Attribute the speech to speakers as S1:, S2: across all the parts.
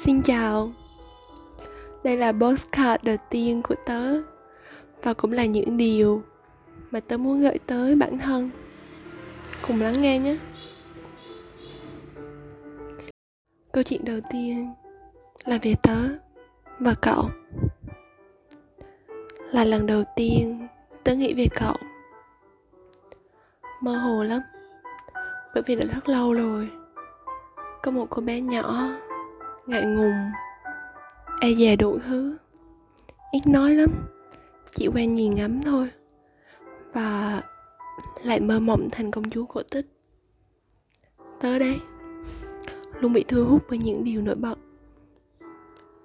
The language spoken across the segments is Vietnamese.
S1: Xin chào. Đây là postcard đầu tiên của tớ. Và cũng là những điều mà tớ muốn gửi tới bản thân. Cùng lắng nghe nhé. Câu chuyện đầu tiên là về tớ và cậu. Là lần đầu tiên tớ nghĩ về cậu. Mơ hồ lắm. Bởi vì đã rất lâu rồi, Có một cô bé nhỏ ngại ngùng. E dè đủ thứ. Ít nói lắm, chỉ quen nhìn ngắm thôi. Và lại mơ mộng thành công chúa cổ tích. Tớ đây luôn bị thu hút bởi những điều nổi bật.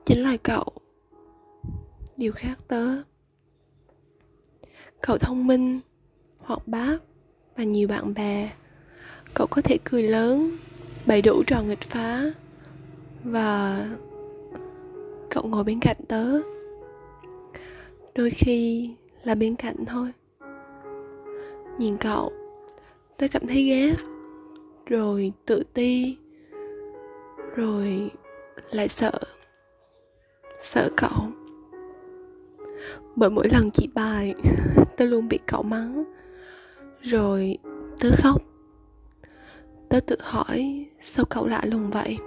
S1: Chính là cậu. Điều khác tớ. Cậu thông minh, hoạt bát và nhiều bạn bè. Cậu có thể cười lớn, bày đủ trò nghịch phá và cậu ngồi bên cạnh tớ. Đôi khi là bên cạnh thôi. Nhìn cậu, tớ cảm thấy ghét. Rồi tự ti. Rồi lại sợ sợ cậu. Bởi mỗi lần chị bài, tớ luôn bị cậu mắng. Rồi tớ khóc. Tớ tự hỏi sao cậu lạ lùng vậy?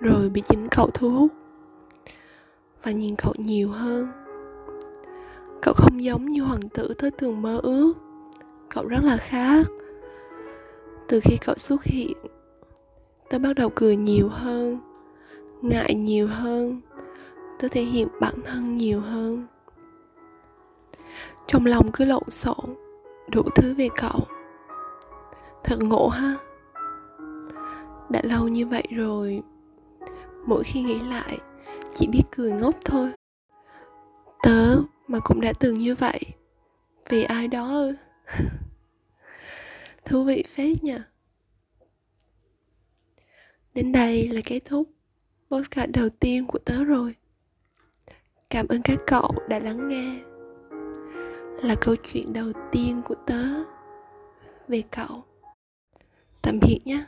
S1: Rồi bị chính cậu thu hút và nhìn cậu nhiều hơn. Cậu không giống như hoàng tử tới tường mơ ước. Cậu rất là khác. Từ khi cậu xuất hiện, tớ bắt đầu cười nhiều hơn, ngại nhiều hơn, tớ thể hiện bản thân nhiều hơn. Trong lòng cứ lộn xộn, đủ thứ về cậu. Thật ngộ ha. Đã lâu như vậy rồi mỗi khi nghĩ lại, chỉ biết cười ngốc thôi. Tớ mà cũng đã từng như vậy, vì ai đó ư? Thú vị phết nhỉ đến đây là kết thúc podcast đầu tiên của tớ rồi. Cảm ơn các cậu đã lắng nghe. Là câu chuyện đầu tiên của tớ về cậu. Tạm biệt nhé.